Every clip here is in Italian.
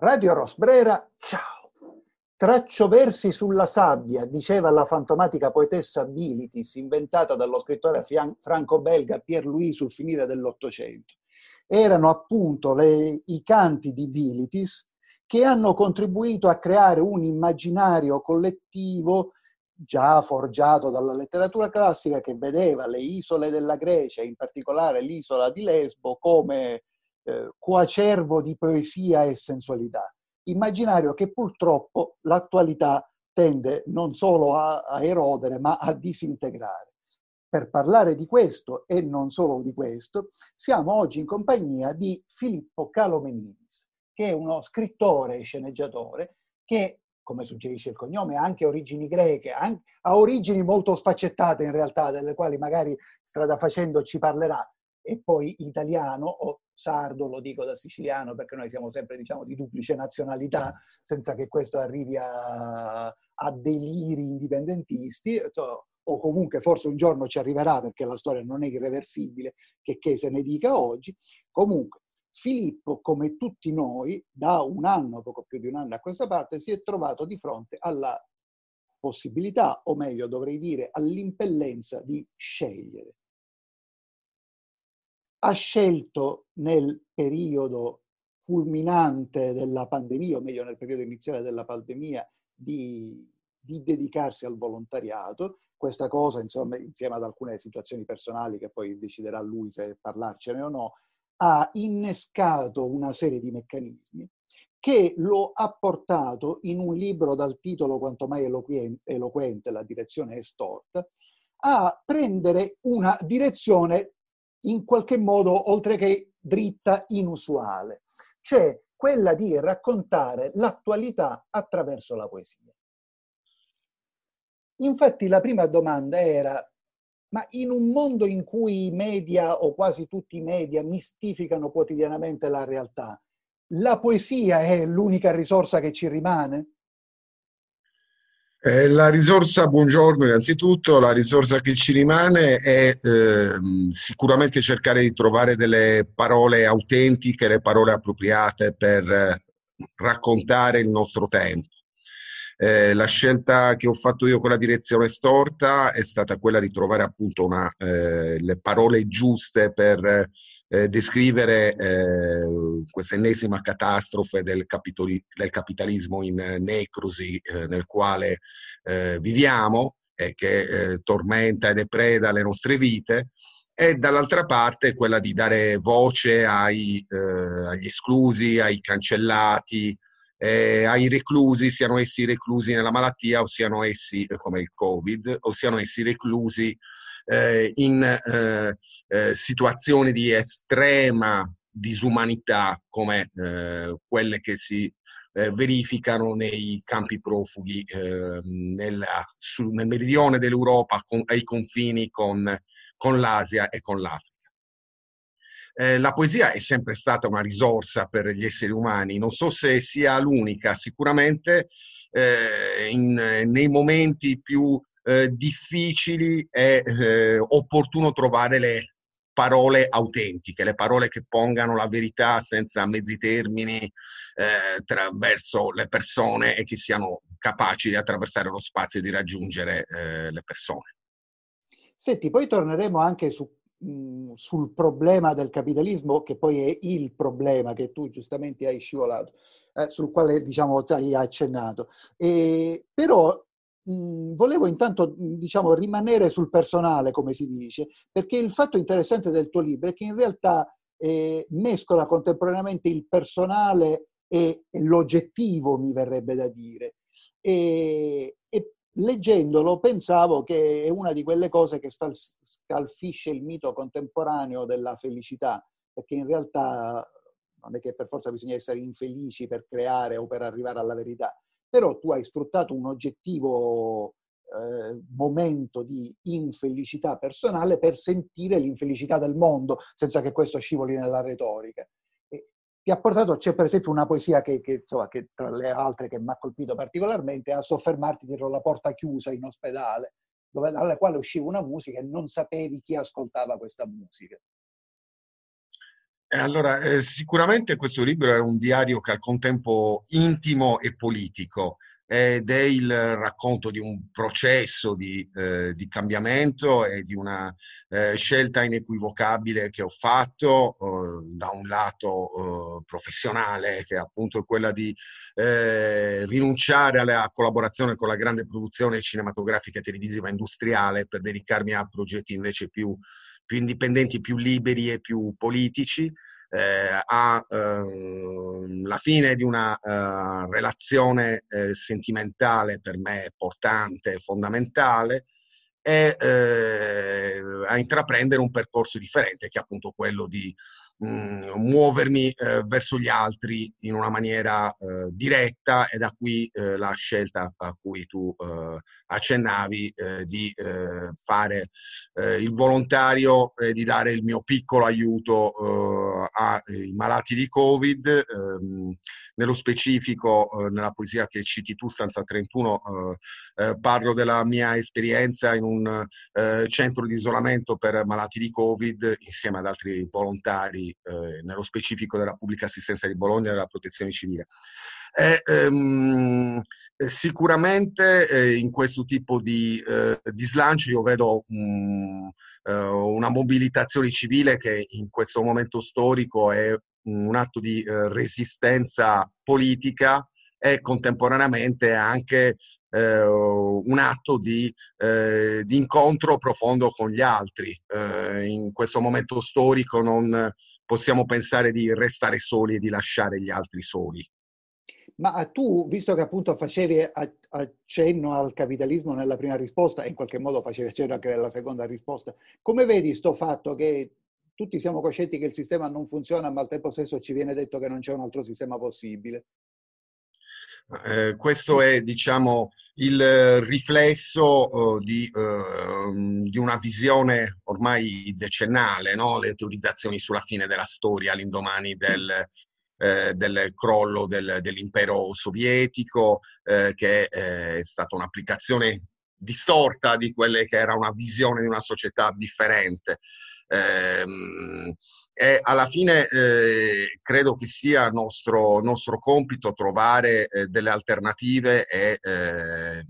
Radio Rosbrera, ciao! Traccio versi sulla sabbia, diceva la fantomatica poetessa Bilitis, inventata dallo scrittore franco-belga Pierre-Louis sul finire dell'Ottocento. Erano appunto le, i canti di Bilitis che hanno contribuito a creare un immaginario collettivo già forgiato dalla letteratura classica che vedeva le isole della Grecia, in particolare l'isola di Lesbo, come eh, coacervo di poesia e sensualità. Immaginario che purtroppo l'attualità tende non solo a, a erodere, ma a disintegrare. Per parlare di questo e non solo di questo, siamo oggi in compagnia di Filippo Calomeninis, che è uno scrittore e sceneggiatore che come suggerisce il cognome, ha anche origini greche, ha origini molto sfaccettate in realtà, delle quali magari strada facendo ci parlerà, e poi italiano o sardo, lo dico da siciliano perché noi siamo sempre diciamo di duplice nazionalità, senza che questo arrivi a, a deliri indipendentisti, so, o comunque forse un giorno ci arriverà perché la storia non è irreversibile, che, che se ne dica oggi. Comunque, Filippo, come tutti noi, da un anno, poco più di un anno a questa parte, si è trovato di fronte alla possibilità, o meglio dovrei dire all'impellenza di scegliere. Ha scelto nel periodo fulminante della pandemia, o meglio nel periodo iniziale della pandemia, di, di dedicarsi al volontariato. Questa cosa, insomma, insieme ad alcune situazioni personali che poi deciderà lui se parlarcene o no, ha innescato una serie di meccanismi che lo ha portato in un libro dal titolo quanto mai eloquente, La direzione è storta, a prendere una direzione in qualche modo, oltre che dritta, inusuale, cioè quella di raccontare l'attualità attraverso la poesia. Infatti la prima domanda era ma in un mondo in cui i media o quasi tutti i media mistificano quotidianamente la realtà, la poesia è l'unica risorsa che ci rimane? Eh, la risorsa, buongiorno innanzitutto, la risorsa che ci rimane è eh, sicuramente cercare di trovare delle parole autentiche, le parole appropriate per eh, raccontare il nostro tempo. Eh, la scelta che ho fatto io con la direzione storta è stata quella di trovare appunto una, eh, le parole giuste per eh, descrivere eh, questa ennesima catastrofe del, capitoli, del, capitalismo in necrosi eh, nel quale eh, viviamo e che tormenta e depreda le nostre vite e dall'altra parte quella di dare voce ai, agli esclusi, ai cancellati, eh, ai reclusi, siano essi reclusi nella malattia o siano essi eh, come il Covid, o siano essi reclusi eh, in eh, eh, situazioni di estrema disumanità come eh, quelle che si verificano nei campi profughi nella, su, nel meridione dell'Europa con, ai confini con, con l'Asia e con l'Africa. Eh, la poesia è sempre stata una risorsa per gli esseri umani, non so se sia l'unica, sicuramente eh, in, nei momenti più eh, difficili è eh, opportuno trovare le parole autentiche, le parole che pongano la verità senza mezzi termini eh, le persone e che siano capaci di attraversare lo spazio e di raggiungere eh, le persone. Senti, poi torneremo anche su sul problema del capitalismo, che poi è il problema che tu giustamente hai scivolato, eh, sul quale diciamo hai accennato. E, però volevo intanto diciamo, rimanere sul personale, come si dice, perché il fatto interessante del tuo libro è che in realtà eh, mescola contemporaneamente il personale e, e l'oggettivo, mi verrebbe da dire. E, e leggendolo pensavo che è una di quelle cose che scalfisce il mito contemporaneo della felicità, perché in realtà non è che per forza bisogna essere infelici per creare o per arrivare alla verità, però tu hai sfruttato un oggettivo eh, momento di infelicità personale per sentire l'infelicità del mondo, senza che questo scivoli nella retorica ti ha portato, c'è per esempio una poesia che, che, insomma, che tra le altre che mi ha colpito particolarmente, a soffermarti dietro la porta chiusa in ospedale, dove, dalla quale usciva una musica e non sapevi chi ascoltava questa musica. Allora, eh, sicuramente questo libro è un diario che al contempo intimo e politico ed è il racconto di un processo di, eh, di cambiamento e di una eh, scelta inequivocabile che ho fatto eh, da un lato eh, professionale, che è appunto quella di eh, rinunciare alla collaborazione con la grande produzione cinematografica, televisiva, industriale per dedicarmi a progetti invece più, più indipendenti, più liberi e più politici eh, a eh, fine di una eh, relazione eh, sentimentale per me importante, fondamentale, e eh, a intraprendere un percorso differente che è appunto quello di mh, mm, muovermi eh, verso gli altri in una maniera eh, diretta e da qui eh, la scelta a cui tu eh, accennavi eh, di eh, fare il volontario e di dare il mio piccolo aiuto ai malati di Covid. Ehm, nello specifico, nella poesia che citi tu, stanza 31, parlo della mia esperienza in un centro di isolamento per malati di Covid insieme ad altri volontari eh, nello specifico della pubblica assistenza di Bologna e della protezione civile. E, ehm, sicuramente eh, in questo tipo di, eh, di slancio io vedo um, una mobilitazione civile che in questo momento storico è un atto di eh, resistenza politica e contemporaneamente anche eh, un atto di, eh, di, incontro profondo con gli altri. Eh, in questo momento storico non possiamo pensare di restare soli e di lasciare gli altri soli. Ma tu, visto che appunto facevi accenno al capitalismo nella prima risposta e in qualche modo facevi accenno anche nella seconda risposta, come vedi sto fatto che tutti siamo coscienti che il sistema non funziona, ma al tempo stesso ci viene detto che non c'è un altro sistema possibile? Eh, questo è, diciamo, il riflesso uh, di, uh, di, una visione ormai decennale, no? le teorizzazioni sulla fine della storia all'indomani del, eh, del crollo del, dell'impero sovietico, eh, che è stata un'applicazione distorta di quelle che era una visione di una società differente. Eh, e alla fine eh, credo che sia nostro, nostro compito trovare eh, delle alternative e eh,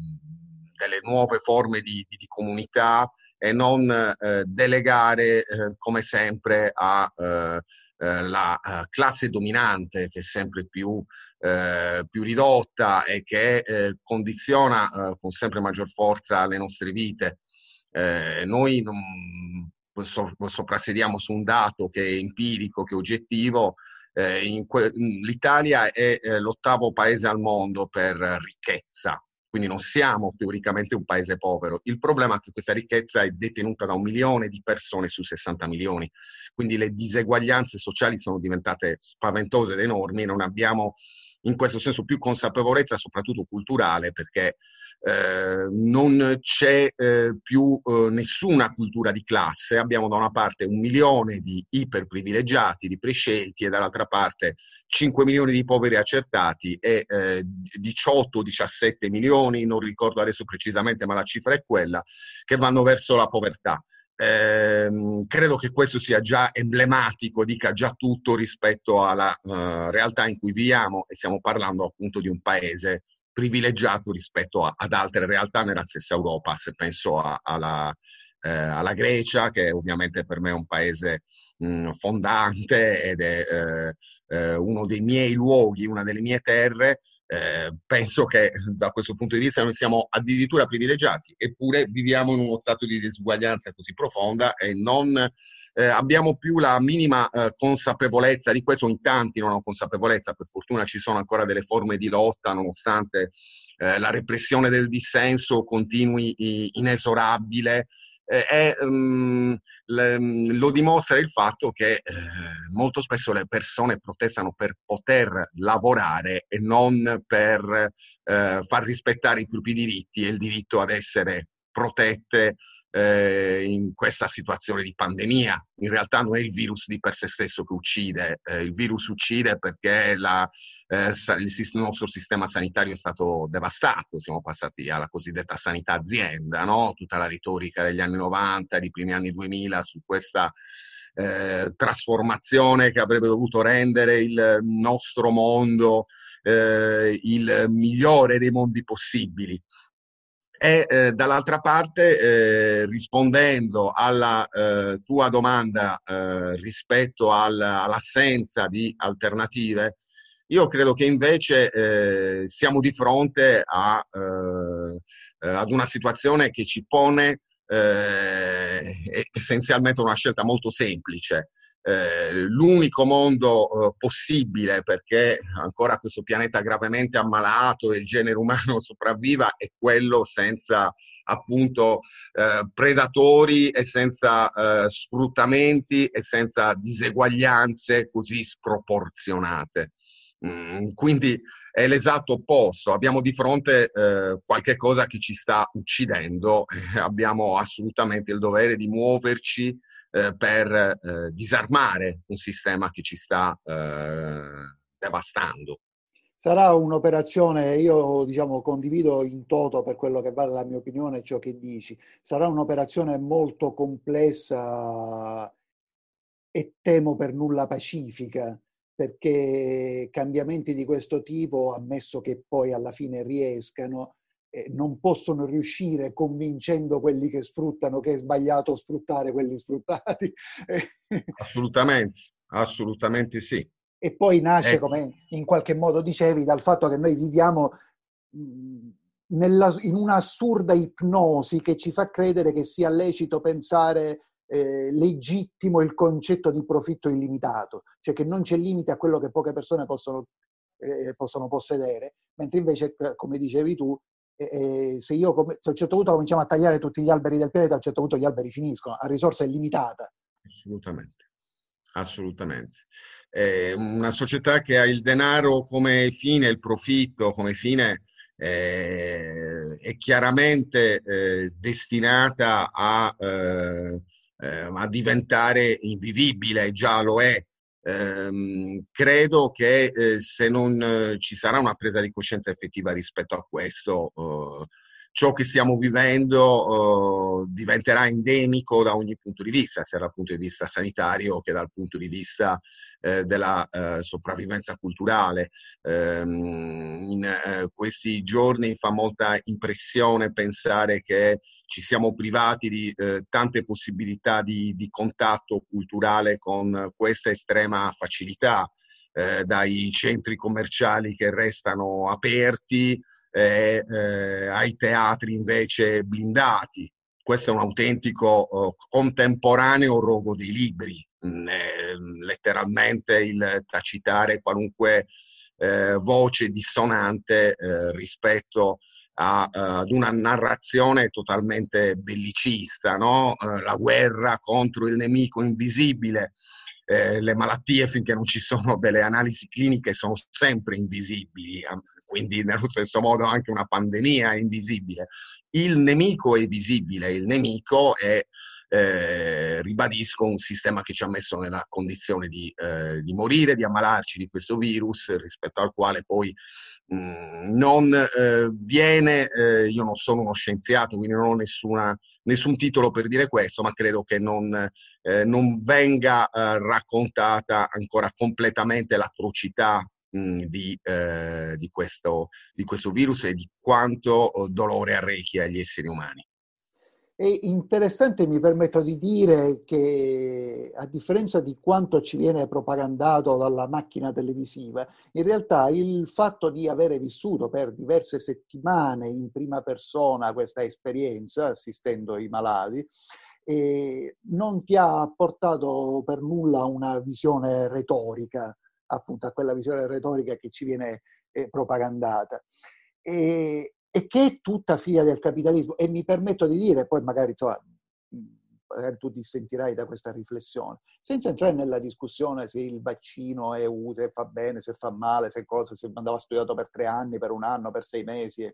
delle nuove forme di, di, di comunità e non eh, delegare eh, come sempre alla eh, classe dominante che è sempre più, più ridotta e che condiziona con sempre maggior forza le nostre vite. noi non, soprassediamo su un dato che è empirico, che è oggettivo, eh, que- l'Italia è eh, l'ottavo paese al mondo per ricchezza, quindi non siamo teoricamente un paese povero. Il problema è che questa ricchezza è detenuta da un milione di persone su 60 milioni, quindi le diseguaglianze sociali sono diventate spaventose ed enormi non abbiamo in questo senso più consapevolezza, soprattutto culturale, perché eh, non c'è eh, più eh, nessuna cultura di classe. Abbiamo da una parte un milione di iperprivilegiati, di prescelti, e dall'altra parte 5 milioni di poveri accertati e 18-17 eh, milioni, non ricordo adesso precisamente, ma la cifra è quella, che vanno verso la povertà. Eh, credo che questo sia già emblematico, dica già tutto rispetto alla uh, realtà in cui viviamo e stiamo parlando appunto di un paese privilegiato rispetto a, ad altre realtà nella stessa Europa, se penso a, alla, eh, alla, Grecia, che ovviamente per me è un paese mh, fondante ed è eh, eh, uno dei miei luoghi, una delle mie terre, eh, penso che da questo punto di vista noi siamo addirittura privilegiati, eppure viviamo in uno stato di disuguaglianza così profonda e non eh, abbiamo più la minima eh, consapevolezza di questo, in tanti non hanno consapevolezza, per fortuna ci sono ancora delle forme di lotta nonostante eh, la repressione del dissenso continui inesorabile eh, è, um, le, lo dimostra il fatto che eh, molto spesso le persone protestano per poter lavorare e non per eh, far rispettare i propri diritti e il diritto ad essere protette eh, in questa situazione di pandemia. In realtà non è il virus di per sé stesso che uccide, eh, il virus uccide perché la, eh, il, nostro sistema sanitario è stato devastato, siamo passati alla cosiddetta sanità azienda, no? tutta la retorica degli anni 90, dei primi anni 2000 su questa eh, trasformazione che avrebbe dovuto rendere il nostro mondo eh, il migliore dei mondi possibili. E eh, dall'altra parte, eh, rispondendo alla eh, tua domanda eh, rispetto al, all'assenza di alternative, io credo che invece eh, siamo di fronte a, eh, ad una situazione che ci pone essenzialmente una scelta molto semplice eh, l'unico mondo eh, possibile perché ancora questo pianeta gravemente ammalato e il genere umano sopravviva è quello senza appunto eh, predatori e senza eh, sfruttamenti e senza diseguaglianze così sproporzionate. Mm, quindi è l'esatto opposto, abbiamo di fronte eh, qualche cosa che ci sta uccidendo, abbiamo assolutamente il dovere di muoverci eh, per eh, disarmare un sistema che ci sta eh, devastando. Sarà un'operazione, io diciamo, condivido in toto per quello che vale la mia opinione ciò che dici, sarà un'operazione molto complessa e temo per nulla pacifica, perché cambiamenti di questo tipo, ammesso che poi alla fine riescano, non possono riuscire convincendo quelli che sfruttano che è sbagliato sfruttare quelli sfruttati. assolutamente, assolutamente sì. E poi nasce, ecco. come in qualche modo dicevi, dal fatto che noi viviamo nella, in un'assurda ipnosi che ci fa credere che sia lecito pensare eh, legittimo il concetto di profitto illimitato, cioè che non c'è limite a quello che poche persone possono, eh, possono possedere, mentre invece, come dicevi tu, e se io se a un certo punto cominciamo a tagliare tutti gli alberi del pianeta, a un certo punto gli alberi finiscono, a risorsa illimitata. Assolutamente, assolutamente. È una società che ha il denaro come fine, il profitto come fine, eh, è chiaramente eh, destinata a, eh, eh a diventare invivibile, già lo è, Ehm, credo che eh, se non eh, ci sarà una presa di coscienza effettiva rispetto a questo, eh, ciò che stiamo vivendo eh, diventerà endemico da ogni punto di vista, sia dal punto di vista sanitario che dal punto di vista eh, della eh, sopravvivenza culturale. Ehm, in questi giorni fa molta impressione pensare che ci siamo privati di eh, tante possibilità di, di, contatto culturale con questa estrema facilità, eh, dai centri commerciali che restano aperti eh, ai teatri invece blindati. Questo è un autentico oh, contemporaneo rogo dei libri, mm, letteralmente il tacitare qualunque eh, voce dissonante eh, rispetto a, uh, ad una narrazione totalmente bellicista, no? la guerra contro il nemico invisibile. Eh, le malattie, finché non ci sono delle analisi cliniche, sono sempre invisibili, quindi nello stesso modo anche una pandemia invisibile. Il nemico è visibile, il nemico è eh, ribadisco, un sistema che ci ha messo nella condizione di, eh, di, morire, di ammalarci di questo virus, rispetto al quale poi mh, mm, non eh, viene, eh, io non sono uno scienziato, quindi non ho nessuna, nessun titolo per dire questo, ma credo che non, eh, non venga eh, raccontata ancora completamente l'atrocità di, di, questo, di questo virus e di quanto oh, dolore arrechi agli esseri umani. È interessante, mi permetto di dire, che a differenza di quanto ci viene propagandato dalla macchina televisiva, in realtà il fatto di avere vissuto per diverse settimane in prima persona questa esperienza, assistendo i malati, eh, non ti ha portato per nulla una visione retorica, appunto a quella visione retorica che ci viene eh, propagandata. E, e che è tutta figlia del capitalismo. E mi permetto di dire, poi magari, insomma, magari tu dissentirai da questa riflessione, senza entrare nella discussione se il vaccino è utile, fa bene, se fa male, se cosa, se andava studiato per tre anni, per un anno, per sei mesi.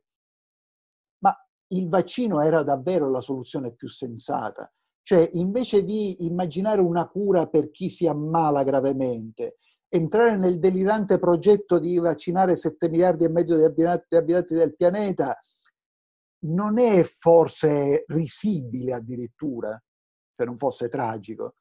Ma il vaccino era davvero la soluzione più sensata. Cioè, invece di immaginare una cura per chi si ammala gravemente, entrare nel delirante progetto di vaccinare 7 miliardi e mezzo di abitanti, del pianeta non è forse risibile addirittura, se non fosse tragico.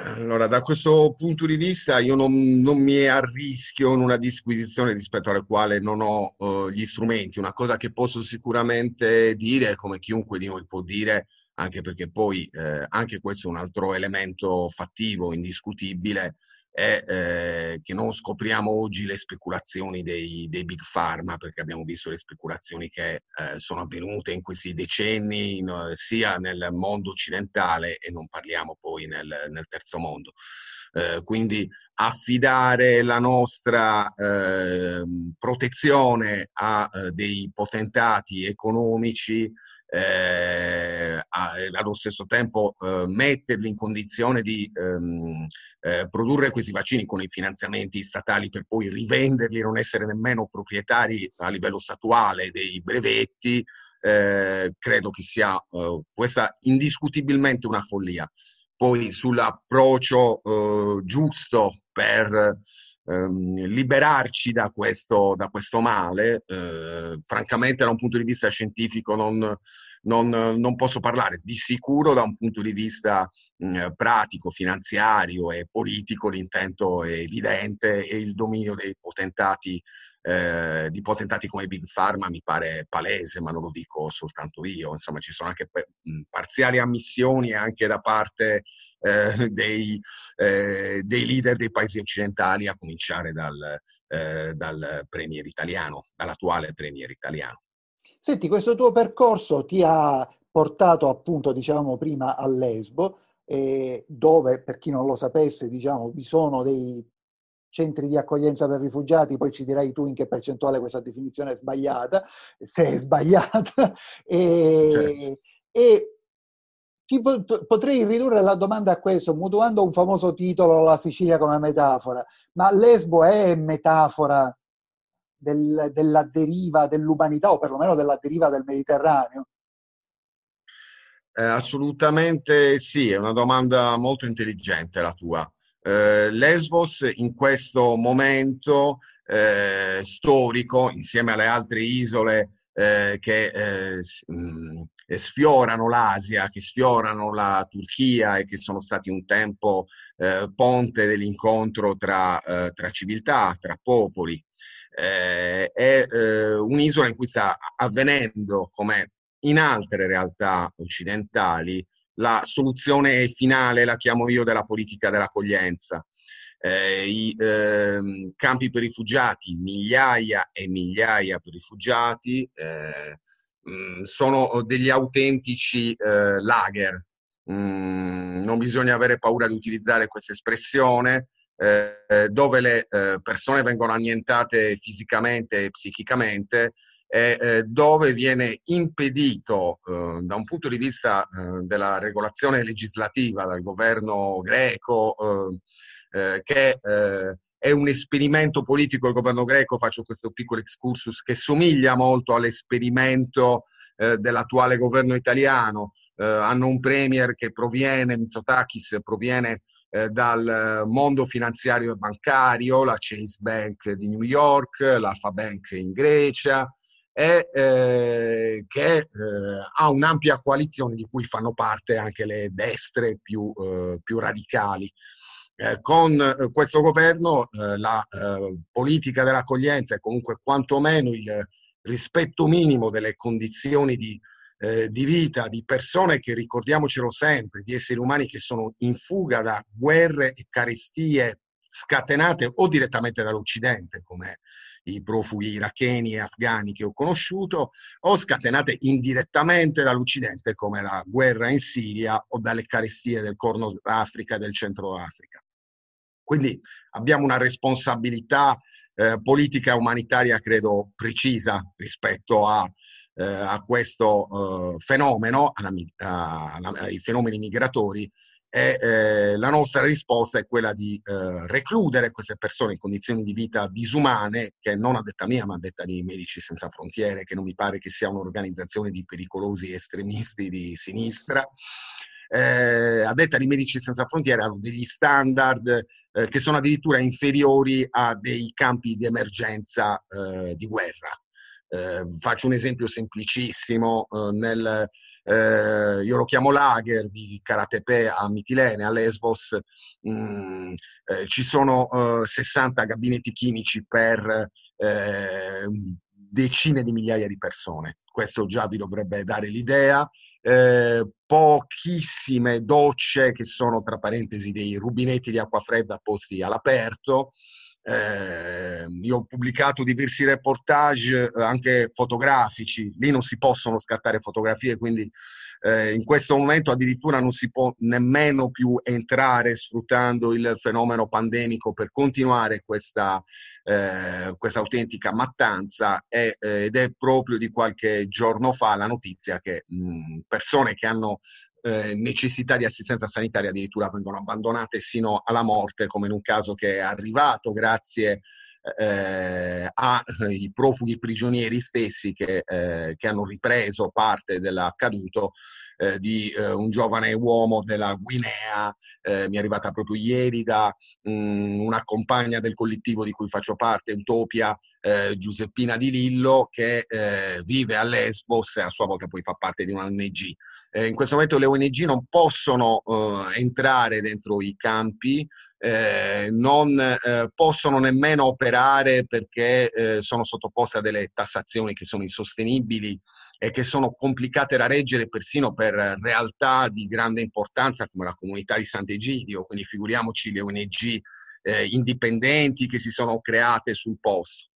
Allora, da questo punto di vista io non, non mi arrischio in una disquisizione rispetto alla quale non ho uh, gli strumenti. Una cosa che posso sicuramente dire, come chiunque di noi può dire, anche perché poi eh, anche questo è un altro elemento fattivo, indiscutibile, è eh, che non scopriamo oggi le speculazioni dei, dei, big pharma, perché abbiamo visto le speculazioni che eh, sono avvenute in questi decenni, in, sia nel mondo occidentale e non parliamo poi nel, nel terzo mondo. Eh, quindi affidare la nostra eh, protezione a eh, dei potentati economici eh, allo stesso tempo eh, metterli in condizione di ehm, eh, produrre questi vaccini con i finanziamenti statali per poi rivenderli e non essere nemmeno proprietari a livello statuale dei brevetti, eh, credo che sia eh, questa indiscutibilmente una follia. Poi sull'approccio eh, giusto per ehm, liberarci da questo, da questo male, eh, francamente da un punto di vista scientifico non, non, non, posso parlare. Di sicuro da un punto di vista mh, pratico, finanziario e politico l'intento è evidente e il dominio dei potentati eh, di potentati come Big Pharma mi pare palese, ma non lo dico soltanto io, insomma ci sono anche parziali ammissioni anche da parte eh, dei, eh, dei, leader dei paesi occidentali, a cominciare dal, eh, dal premier italiano, dall'attuale premier italiano. Senti, questo tuo percorso ti ha portato appunto, diciamo prima, a Lesbo, eh, dove, per chi non lo sapesse, diciamo, vi sono dei centri di accoglienza per rifugiati, poi ci dirai tu in che percentuale questa definizione è sbagliata, se è sbagliata, e, certo. e ti potrei ridurre la domanda a questo, mutuando un famoso titolo, La Sicilia come metafora, ma Lesbo è metafora del, della deriva dell'umanità o perlomeno della deriva del Mediterraneo? Eh, assolutamente sì, è una domanda molto intelligente la tua. Eh, Lesbos in questo momento eh, storico, insieme alle altre isole eh, che eh, mh, sfiorano l'Asia, che sfiorano la Turchia e che sono stati un tempo eh, ponte dell'incontro tra, eh, tra civiltà, tra popoli. è un'isola in cui sta avvenendo, come in altre realtà occidentali, la soluzione finale, la chiamo io, della politica dell'accoglienza. Eh, I eh, campi per rifugiati, migliaia e migliaia di rifugiati, eh, mm, sono degli autentici eh, lager. Mm, non bisogna avere paura di utilizzare questa espressione, eh, dove le eh, persone vengono annientate fisicamente e psichicamente, eh, dove viene impedito eh, da un punto di vista eh, della regolazione legislativa dal governo greco, eh, eh, che eh, è un esperimento politico il governo greco, faccio questo piccolo excursus, che somiglia molto all'esperimento dell'attuale governo italiano. hanno un premier che proviene, Mitsotakis, proviene dal mondo finanziario e bancario, la Chase Bank di New York, l'Alpha Bank in Grecia, e eh, che eh, ha un'ampia coalizione di cui fanno parte anche le destre più, eh, più radicali. Con questo governo la politica dell'accoglienza e comunque quantomeno il rispetto minimo delle condizioni di, di vita di persone che, ricordiamocelo sempre, di esseri umani che sono in fuga da guerre e carestie scatenate o direttamente dall'Occidente, come i profughi iracheni e afghani che ho conosciuto, o scatenate indirettamente dall'Occidente, come la guerra in Siria o dalle carestie del Corno d'Africa e del Centro Africa. Quindi abbiamo una responsabilità eh, politica e umanitaria, credo, precisa rispetto a, eh, a questo eh, fenomeno, alla, a, ai fenomeni migratori e eh, la nostra risposta è quella di eh, recludere queste persone in condizioni di vita disumane, che non a detta mia, ma a detta di Medici Senza Frontiere, che non mi pare che sia un'organizzazione di pericolosi estremisti di sinistra. Eh, a detta di Medici Senza Frontiere hanno degli standard eh, che sono addirittura inferiori a dei campi di emergenza eh, di guerra. Eh, faccio un esempio semplicissimo, eh, nel, eh, io lo chiamo lager di Karatepe a Mitilene, a Lesbos, mh, mm, eh, ci sono 60 gabinetti chimici per decine di migliaia di persone. Questo già vi dovrebbe dare l'idea. Eh, pochissime docce che sono tra parentesi dei rubinetti di acqua fredda posti all'aperto. Eh, io ho pubblicato diversi reportage eh, anche fotografici, lì non si possono scattare fotografie, quindi eh, in questo momento addirittura non si può nemmeno più entrare sfruttando il fenomeno pandemico per continuare questa, eh, questa autentica mattanza e, eh, ed è proprio di qualche giorno fa la notizia che mh, persone che hanno eh, necessità di assistenza sanitaria addirittura vengono abbandonate sino alla morte, come in un caso che è arrivato grazie eh, ai profughi prigionieri stessi che, eh, che hanno ripreso parte dell'accaduto eh, di eh, un giovane uomo della Guinea, eh, mi è arrivata proprio ieri da mh, mm, una compagna del collettivo di cui faccio parte, Utopia, eh, Giuseppina Di Lillo, che eh, vive a Lesbos e a sua volta poi fa parte di una ONG. Eh, in questo momento le ONG non possono entrare dentro i campi, non possono nemmeno operare perché sono sottoposte a delle tassazioni che sono insostenibili e che sono complicate da reggere persino per realtà di grande importanza come la comunità di Sant'Egidio, quindi figuriamoci le ONG eh, indipendenti che si sono create sul posto.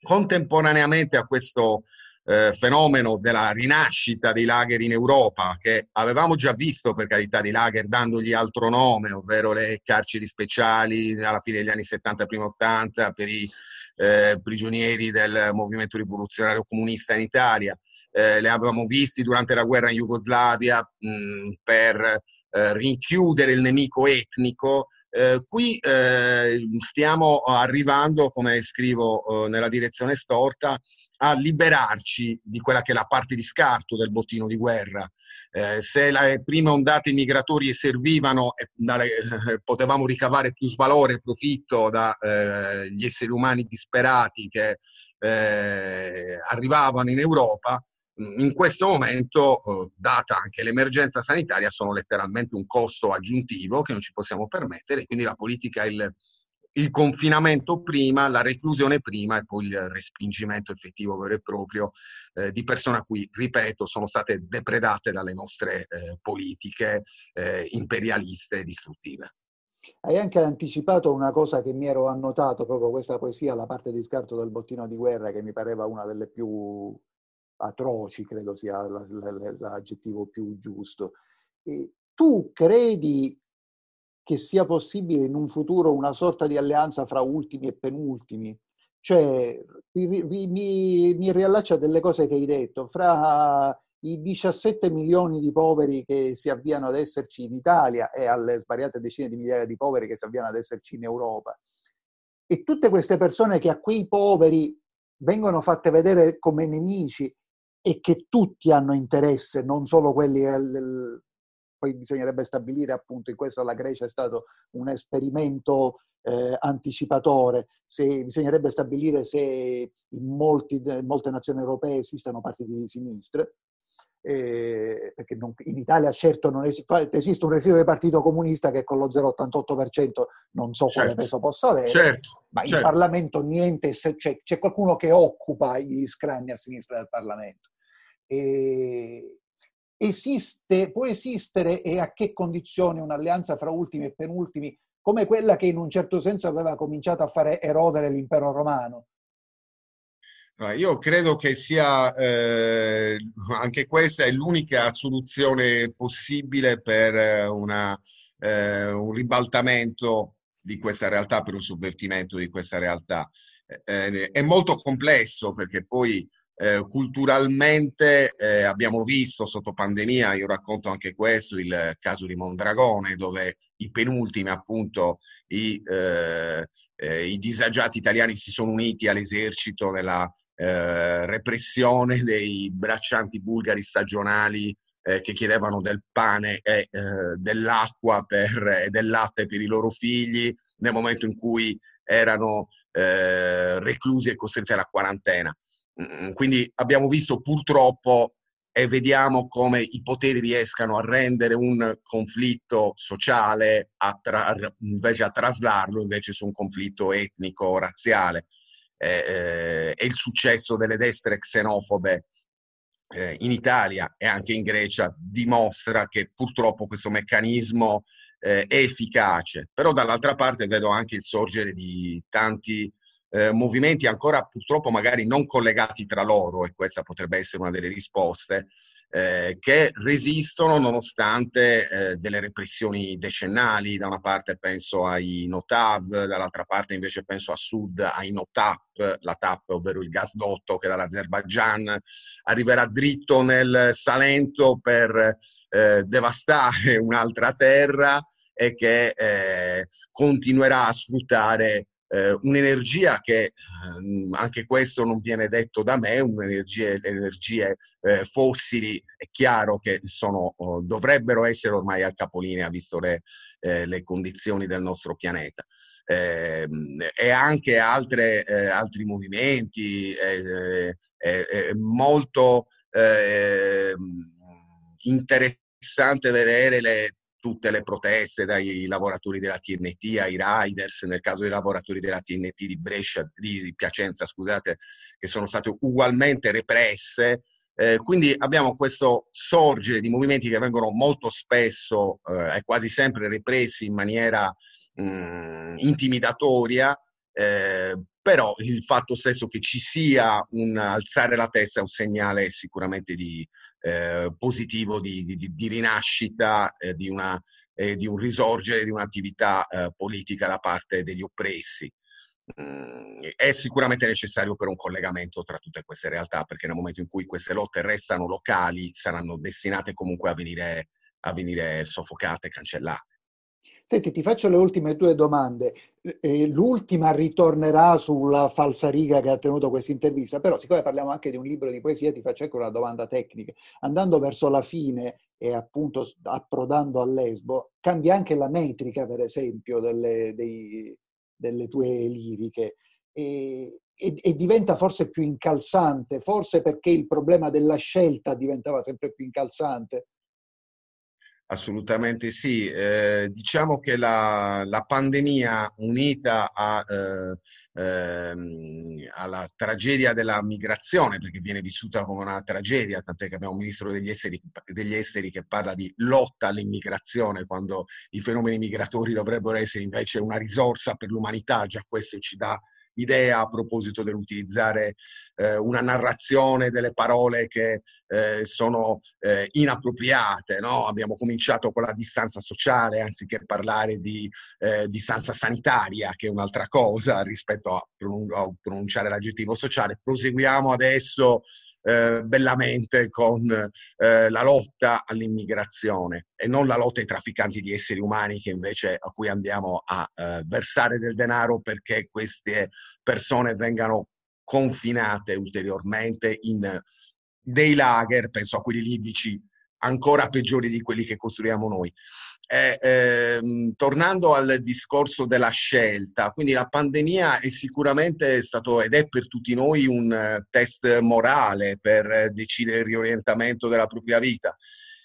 Contemporaneamente a questo eh, fenomeno della rinascita dei lager in Europa, che avevamo già visto per carità di lager dandogli altro nome, ovvero le carceri speciali alla fine degli anni 70, prima 80, per i eh, prigionieri del movimento rivoluzionario comunista in Italia eh, le avevamo visti durante la guerra in Jugoslavia mh, per eh, rinchiudere il nemico etnico. Eh, qui eh, stiamo arrivando, come scrivo eh, nella direzione storta, a liberarci di quella che è la parte di scarto del bottino di guerra. Eh, se le prime ondate migratorie servivano, eh, eh, potevamo ricavare più svalore e profitto dagli esseri umani disperati che arrivavano in Europa, in questo momento, eh, data anche l'emergenza sanitaria, sono letteralmente un costo aggiuntivo che non ci possiamo permettere, quindi la politica il, il confinamento prima, la reclusione prima e poi il respingimento effettivo vero e proprio eh, di persone a cui, ripeto, sono state depredate dalle nostre eh, politiche eh, imperialiste e distruttive. Hai anche anticipato una cosa che mi ero annotato, proprio questa poesia, la parte di scarto del bottino di guerra, che mi pareva una delle più atroci, credo sia l'aggettivo più giusto. E tu credi che sia possibile in un futuro una sorta di alleanza fra ultimi e penultimi? Cioè, mi, mi, mi riallaccia delle cose che hai detto, fra i 17 milioni di poveri che si avviano ad esserci in Italia e alle svariate decine di migliaia di poveri che si avviano ad esserci in Europa. E tutte queste persone che a quei poveri vengono fatte vedere come nemici e che tutti hanno interesse, non solo quelli del, poi bisognerebbe stabilire appunto in questo la Grecia è stato un esperimento eh, anticipatore, se, bisognerebbe stabilire se in, molti, molte nazioni europee esistano partiti di sinistra, eh, perché non, in Italia certo non esiste, esiste un residuo del Partito Comunista che con lo 0,88% non so certo, quale peso possa avere, certo, ma certo. in Parlamento niente, c'è, c'è, qualcuno che occupa gli scranni a sinistra del Parlamento. E esiste, può esistere e a che condizioni un'alleanza fra ultimi e penultimi come quella che in un certo senso aveva cominciato a fare erodere l'impero romano? Io credo che sia eh, anche questa è l'unica soluzione possibile per eh, una, eh, un ribaltamento di questa realtà, per un sovvertimento di questa realtà. Eh, eh è molto complesso perché poi eh, culturalmente eh, abbiamo visto sotto pandemia, io racconto anche questo, il caso di Mondragone, dove i penultimi, appunto, i, eh, eh i disagiati italiani si sono uniti all'esercito nella eh, repressione dei braccianti bulgari stagionali eh, che chiedevano del pane e dell'acqua per, e del latte per i loro figli nel momento in cui erano reclusi e costretti alla quarantena. Mm, quindi abbiamo visto purtroppo e vediamo come i poteri riescano a rendere un conflitto sociale a tra, invece a traslarlo invece su un conflitto etnico, razziale. Eh, eh, e il successo delle destre xenofobe eh, in Italia e anche in Grecia dimostra che purtroppo questo meccanismo eh, è efficace. Però dall'altra parte vedo anche il sorgere di tanti eh, movimenti ancora purtroppo magari non collegati tra loro, e questa potrebbe essere una delle risposte, eh, che resistono nonostante eh, delle repressioni decennali. Da una parte penso ai Notav, dall'altra parte invece penso a sud ai Notap, la TAP, ovvero il gasdotto che dall'Azerbaijan arriverà dritto nel Salento per eh, devastare un'altra terra e che eh, continuerà a sfruttare eh, un'energia che eh, anche questo non viene detto da me, un'energia, le energie eh, fossili è chiaro che sono, oh, dovrebbero essere ormai al capolinea visto le, eh, le condizioni del nostro pianeta. Ehm, e anche altre, eh, altri movimenti, è molto ehm, interessante vedere le tutte le proteste dai lavoratori della TNT ai riders, nel caso dei lavoratori della TNT di Brescia, di Piacenza, scusate, che sono state ugualmente represse. Eh, quindi abbiamo questo sorgere di movimenti che vengono molto spesso eh, e quasi sempre repressi in maniera mh, mm, intimidatoria, eh, però il fatto stesso che ci sia un alzare la testa è un segnale sicuramente di, eh, positivo di, di, di rinascita, eh, di, una, eh, di, un risorgere di un'attività eh, politica da parte degli oppressi. Mm, è sicuramente necessario per un collegamento tra tutte queste realtà, perché nel momento in cui queste lotte restano locali, saranno destinate comunque a venire, a venire soffocate, cancellate. Senti, ti faccio le ultime due domande. L'ultima ritornerà sulla falsariga che ha tenuto questa intervista, però siccome parliamo anche di un libro di poesia, ti faccio ecco una domanda tecnica. Andando verso la fine e appunto approdando a Lesbo, cambia anche la metrica, per esempio, delle, dei, delle tue liriche. E, e, e, diventa forse più incalzante, forse perché il problema della scelta diventava sempre più incalzante. Assolutamente sì. Eh, diciamo che la, la, pandemia unita a, eh, ehm, alla tragedia della migrazione, perché viene vissuta come una tragedia, tant'è che abbiamo un ministro degli esteri, degli esteri che parla di lotta all'immigrazione, quando i fenomeni migratori dovrebbero essere invece una risorsa per l'umanità, già questo ci dà idea a proposito dell'utilizzare eh, una narrazione delle parole che eh, sono eh, inappropriate. No? Abbiamo cominciato con la distanza sociale anziché parlare di eh, distanza sanitaria, che è un'altra cosa rispetto a, pronun- a pronunciare l'aggettivo sociale. Proseguiamo adesso eh, bellamente con eh, la lotta all'immigrazione e non la lotta ai trafficanti di esseri umani che invece a cui andiamo a eh, versare del denaro perché queste persone vengano confinate ulteriormente in dei lager, penso a quelli libici ancora peggiori di quelli che costruiamo noi. Eh, ehm, tornando al discorso della scelta, quindi la pandemia è sicuramente stato ed è per tutti noi un uh, test morale per uh, decidere il riorientamento della propria vita.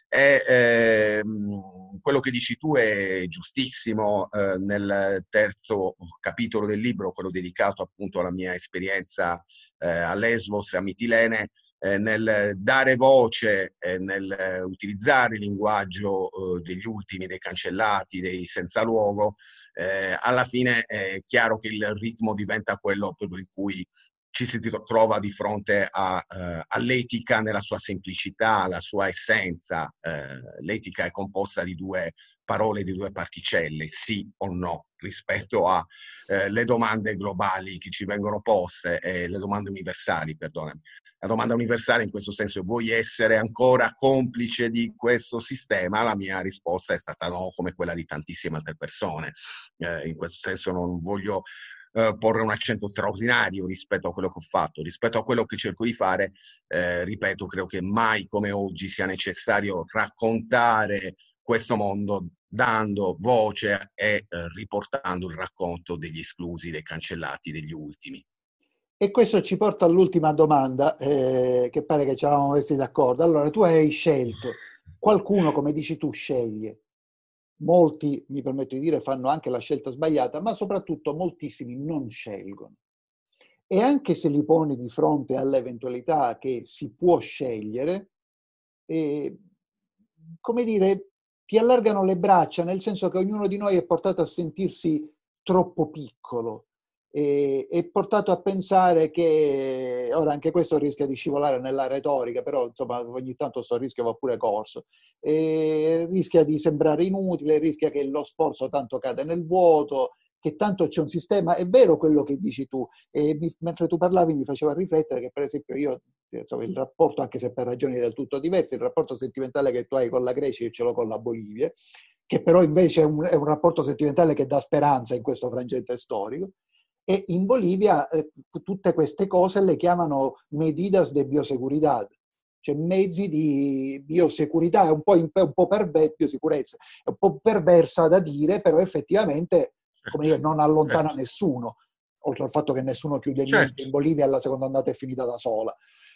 E, ehm, quello che dici tu è giustissimo eh, nel terzo capitolo del libro, quello dedicato appunto alla mia esperienza eh, a Lesbos e a Mitilene eh, nel dare voce, eh, nel utilizzare il linguaggio eh, degli ultimi, dei cancellati, dei senza luogo, eh, alla fine è chiaro che il ritmo diventa quello in cui ci si trova di fronte a, all'etica nella sua semplicità, la sua essenza. L'etica è composta di due parole, di due particelle, sì o no, rispetto alle domande globali che ci vengono poste le domande universali, perdonami la domanda universale in questo senso vuoi essere ancora complice di questo sistema? La mia risposta è stata no, come quella di tantissime altre persone. Eh, in questo senso non voglio eh, porre un accento straordinario rispetto a quello che ho fatto, rispetto a quello che cerco di fare, eh, ripeto, credo che mai come oggi sia necessario raccontare questo mondo dando voce e eh, riportando il racconto degli esclusi, dei cancellati, degli ultimi. E questo ci porta all'ultima domanda, eh, che pare che ci eravamo messi d'accordo. Allora, tu hai scelto, qualcuno, come dici tu, sceglie. Molti, mi permetto di dire, fanno anche la scelta sbagliata, ma soprattutto moltissimi non scelgono. E anche se li poni di fronte all'eventualità che si può scegliere, eh, come dire, ti allargano le braccia, nel senso che ognuno di noi è portato a sentirsi troppo piccolo, e, è portato a pensare che, ora anche questo rischia di scivolare nella retorica, però insomma ogni tanto questo rischio va pure corso, e rischia di sembrare inutile, rischia che lo sforzo tanto cade nel vuoto, che tanto c'è un sistema, è vero quello che dici tu, e mi, mentre tu parlavi mi faceva riflettere che per esempio io, insomma, il rapporto, anche se per ragioni del tutto diverse, il rapporto sentimentale che tu hai con la Grecia io ce l'ho con la Bolivia, che però invece è un, è un rapporto sentimentale che dà speranza in questo frangente storico, e in Bolivia eh, tutte queste cose le chiamano medidas de bioseguridad, cioè mezzi di biosecurità, è un po', in, un po perver- biosicurezza, è un po' perversa da dire, però effettivamente come dire, non allontana certo. nessuno, oltre al fatto che nessuno chiude certo. niente in Bolivia la seconda ondata è finita da sola.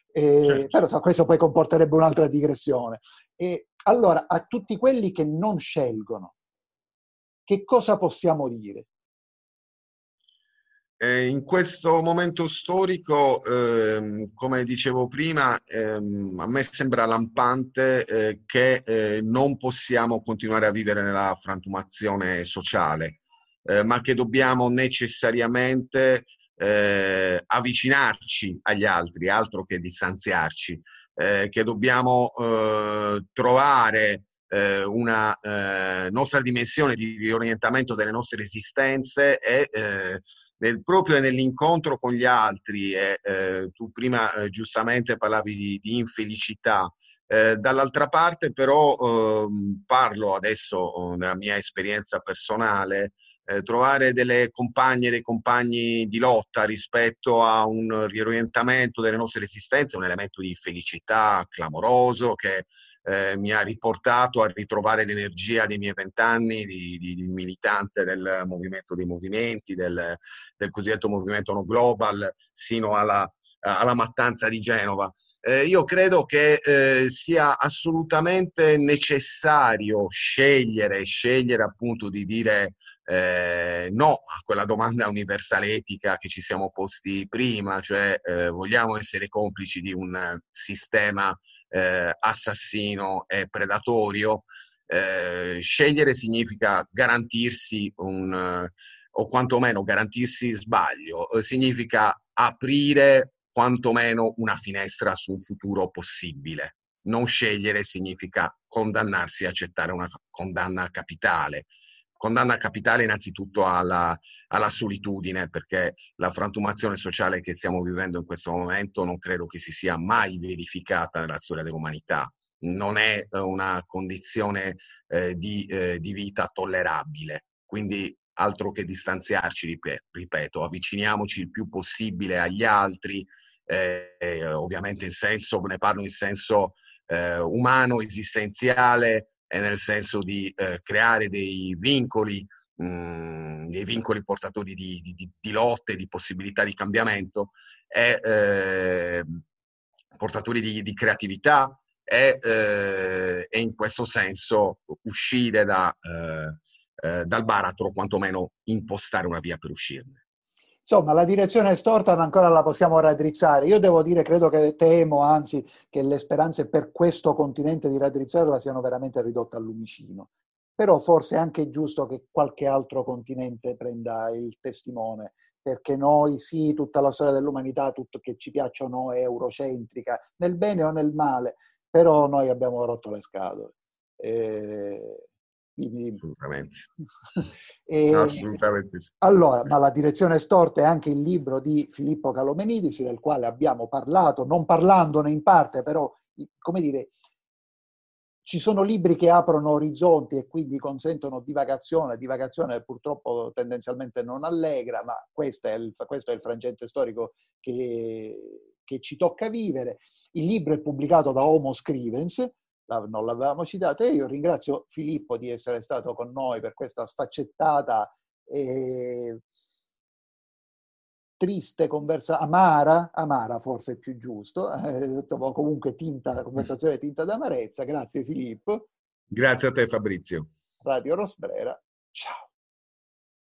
Eh, certo. Però so, questo poi comporterebbe un'altra digressione. E allora, a tutti quelli che non scelgono, che cosa possiamo dire? Eh, in questo momento storico, ehm, come dicevo prima, ehm, a me sembra lampante eh, che eh, non possiamo continuare a vivere nella frantumazione sociale, eh, ma che dobbiamo necessariamente eh, avvicinarci agli altri, altro che distanziarci, eh, che dobbiamo trovare una nostra dimensione di riorientamento delle nostre esistenze e nel, proprio nell'incontro con gli altri, e, eh, tu prima eh, giustamente parlavi di, di infelicità, eh, dall'altra parte però ehm, parlo adesso oh, nella mia esperienza personale, eh, trovare delle compagne e dei compagni di lotta rispetto a un riorientamento delle nostre esistenze è un elemento di felicità clamoroso che eh, mi ha riportato a ritrovare l'energia dei miei vent'anni di, di, di, militante del movimento dei movimenti, del, del cosiddetto movimento no global, sino alla, alla mattanza di Genova. Eh, io credo che eh, sia assolutamente necessario scegliere, scegliere appunto di dire eh, no a quella domanda universale etica che ci siamo posti prima, cioè eh, vogliamo essere complici di un sistema eh, assassino e predatorio. Eh, scegliere significa garantirsi un, o quantomeno garantirsi sbaglio, eh, significa aprire quantomeno una finestra su un futuro possibile. Non scegliere significa condannarsi accettare una condanna capitale condanna capitale innanzitutto alla, alla, solitudine, perché la frantumazione sociale che stiamo vivendo in questo momento non credo che si sia mai verificata nella storia dell'umanità. Non è eh, una condizione eh, di, eh, di, vita tollerabile. Quindi altro che distanziarci, ripeto, avviciniamoci il più possibile agli altri, eh, ovviamente in senso, ne parlo in senso eh, umano, esistenziale, nel senso di eh, creare dei vincoli, mh, mm, dei vincoli portatori di, di, di, lotte, di possibilità di cambiamento, è eh, portatori di, di creatività e, eh, in questo senso uscire da, eh, eh, dal baratro, quantomeno impostare una via per uscirne. Insomma, la direzione è storta, ma ancora la possiamo raddrizzare. Io devo dire, credo che temo, anzi, che le speranze per questo continente di raddrizzarla siano veramente ridotte al lumicino. Però forse è anche giusto che qualche altro continente prenda il testimone, perché noi sì, tutta la storia dell'umanità, tutto che ci piaccia o no, è eurocentrica, nel bene o nel male, però noi abbiamo rotto le scatole. E Assolutamente. e, Assolutamente sì. Allora, ma la direzione storta è anche il libro di Filippo Calomenidis, del quale abbiamo parlato, non parlandone in parte, però, come dire, ci sono libri che aprono orizzonti e quindi consentono divagazione, divagazione purtroppo tendenzialmente non allegra, ma questo è il, questo è il frangente storico che, che ci tocca vivere. Il libro è pubblicato da Homo Scrivens, non l'avevamo citato e io ringrazio Filippo di essere stato con noi per questa sfaccettata e triste conversazione, amara, amara forse è più giusto, eh, insomma, comunque tinta, conversazione tinta d'amarezza. Grazie Filippo. Grazie a te Fabrizio. Radio Rosbrera, ciao.